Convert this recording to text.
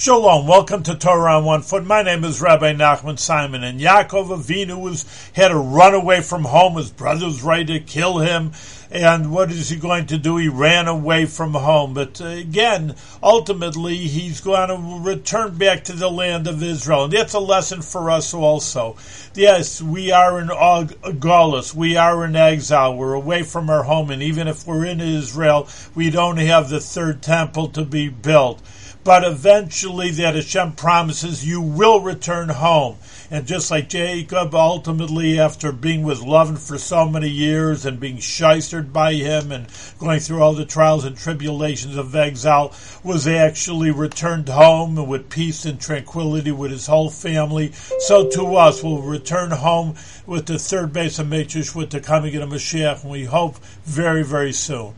Shalom, welcome to Torah on One Foot. My name is Rabbi Nachman Simon, and Yaakov Avinu was had to run away from home. His brothers ready to kill him, and what is he going to do? He ran away from home, but uh, again, ultimately, he's going to return back to the land of Israel, and that's a lesson for us also. Yes, we are in Galus, we are in exile, we're away from our home, and even if we're in Israel, we don't have the third temple to be built but eventually that Hashem promises you will return home. And just like Jacob, ultimately, after being with Lavan for so many years and being shystered by him and going through all the trials and tribulations of exile, was actually returned home with peace and tranquility with his whole family. So to us, we'll return home with the third base of Matrish with the coming of Mashiach, and we hope very, very soon.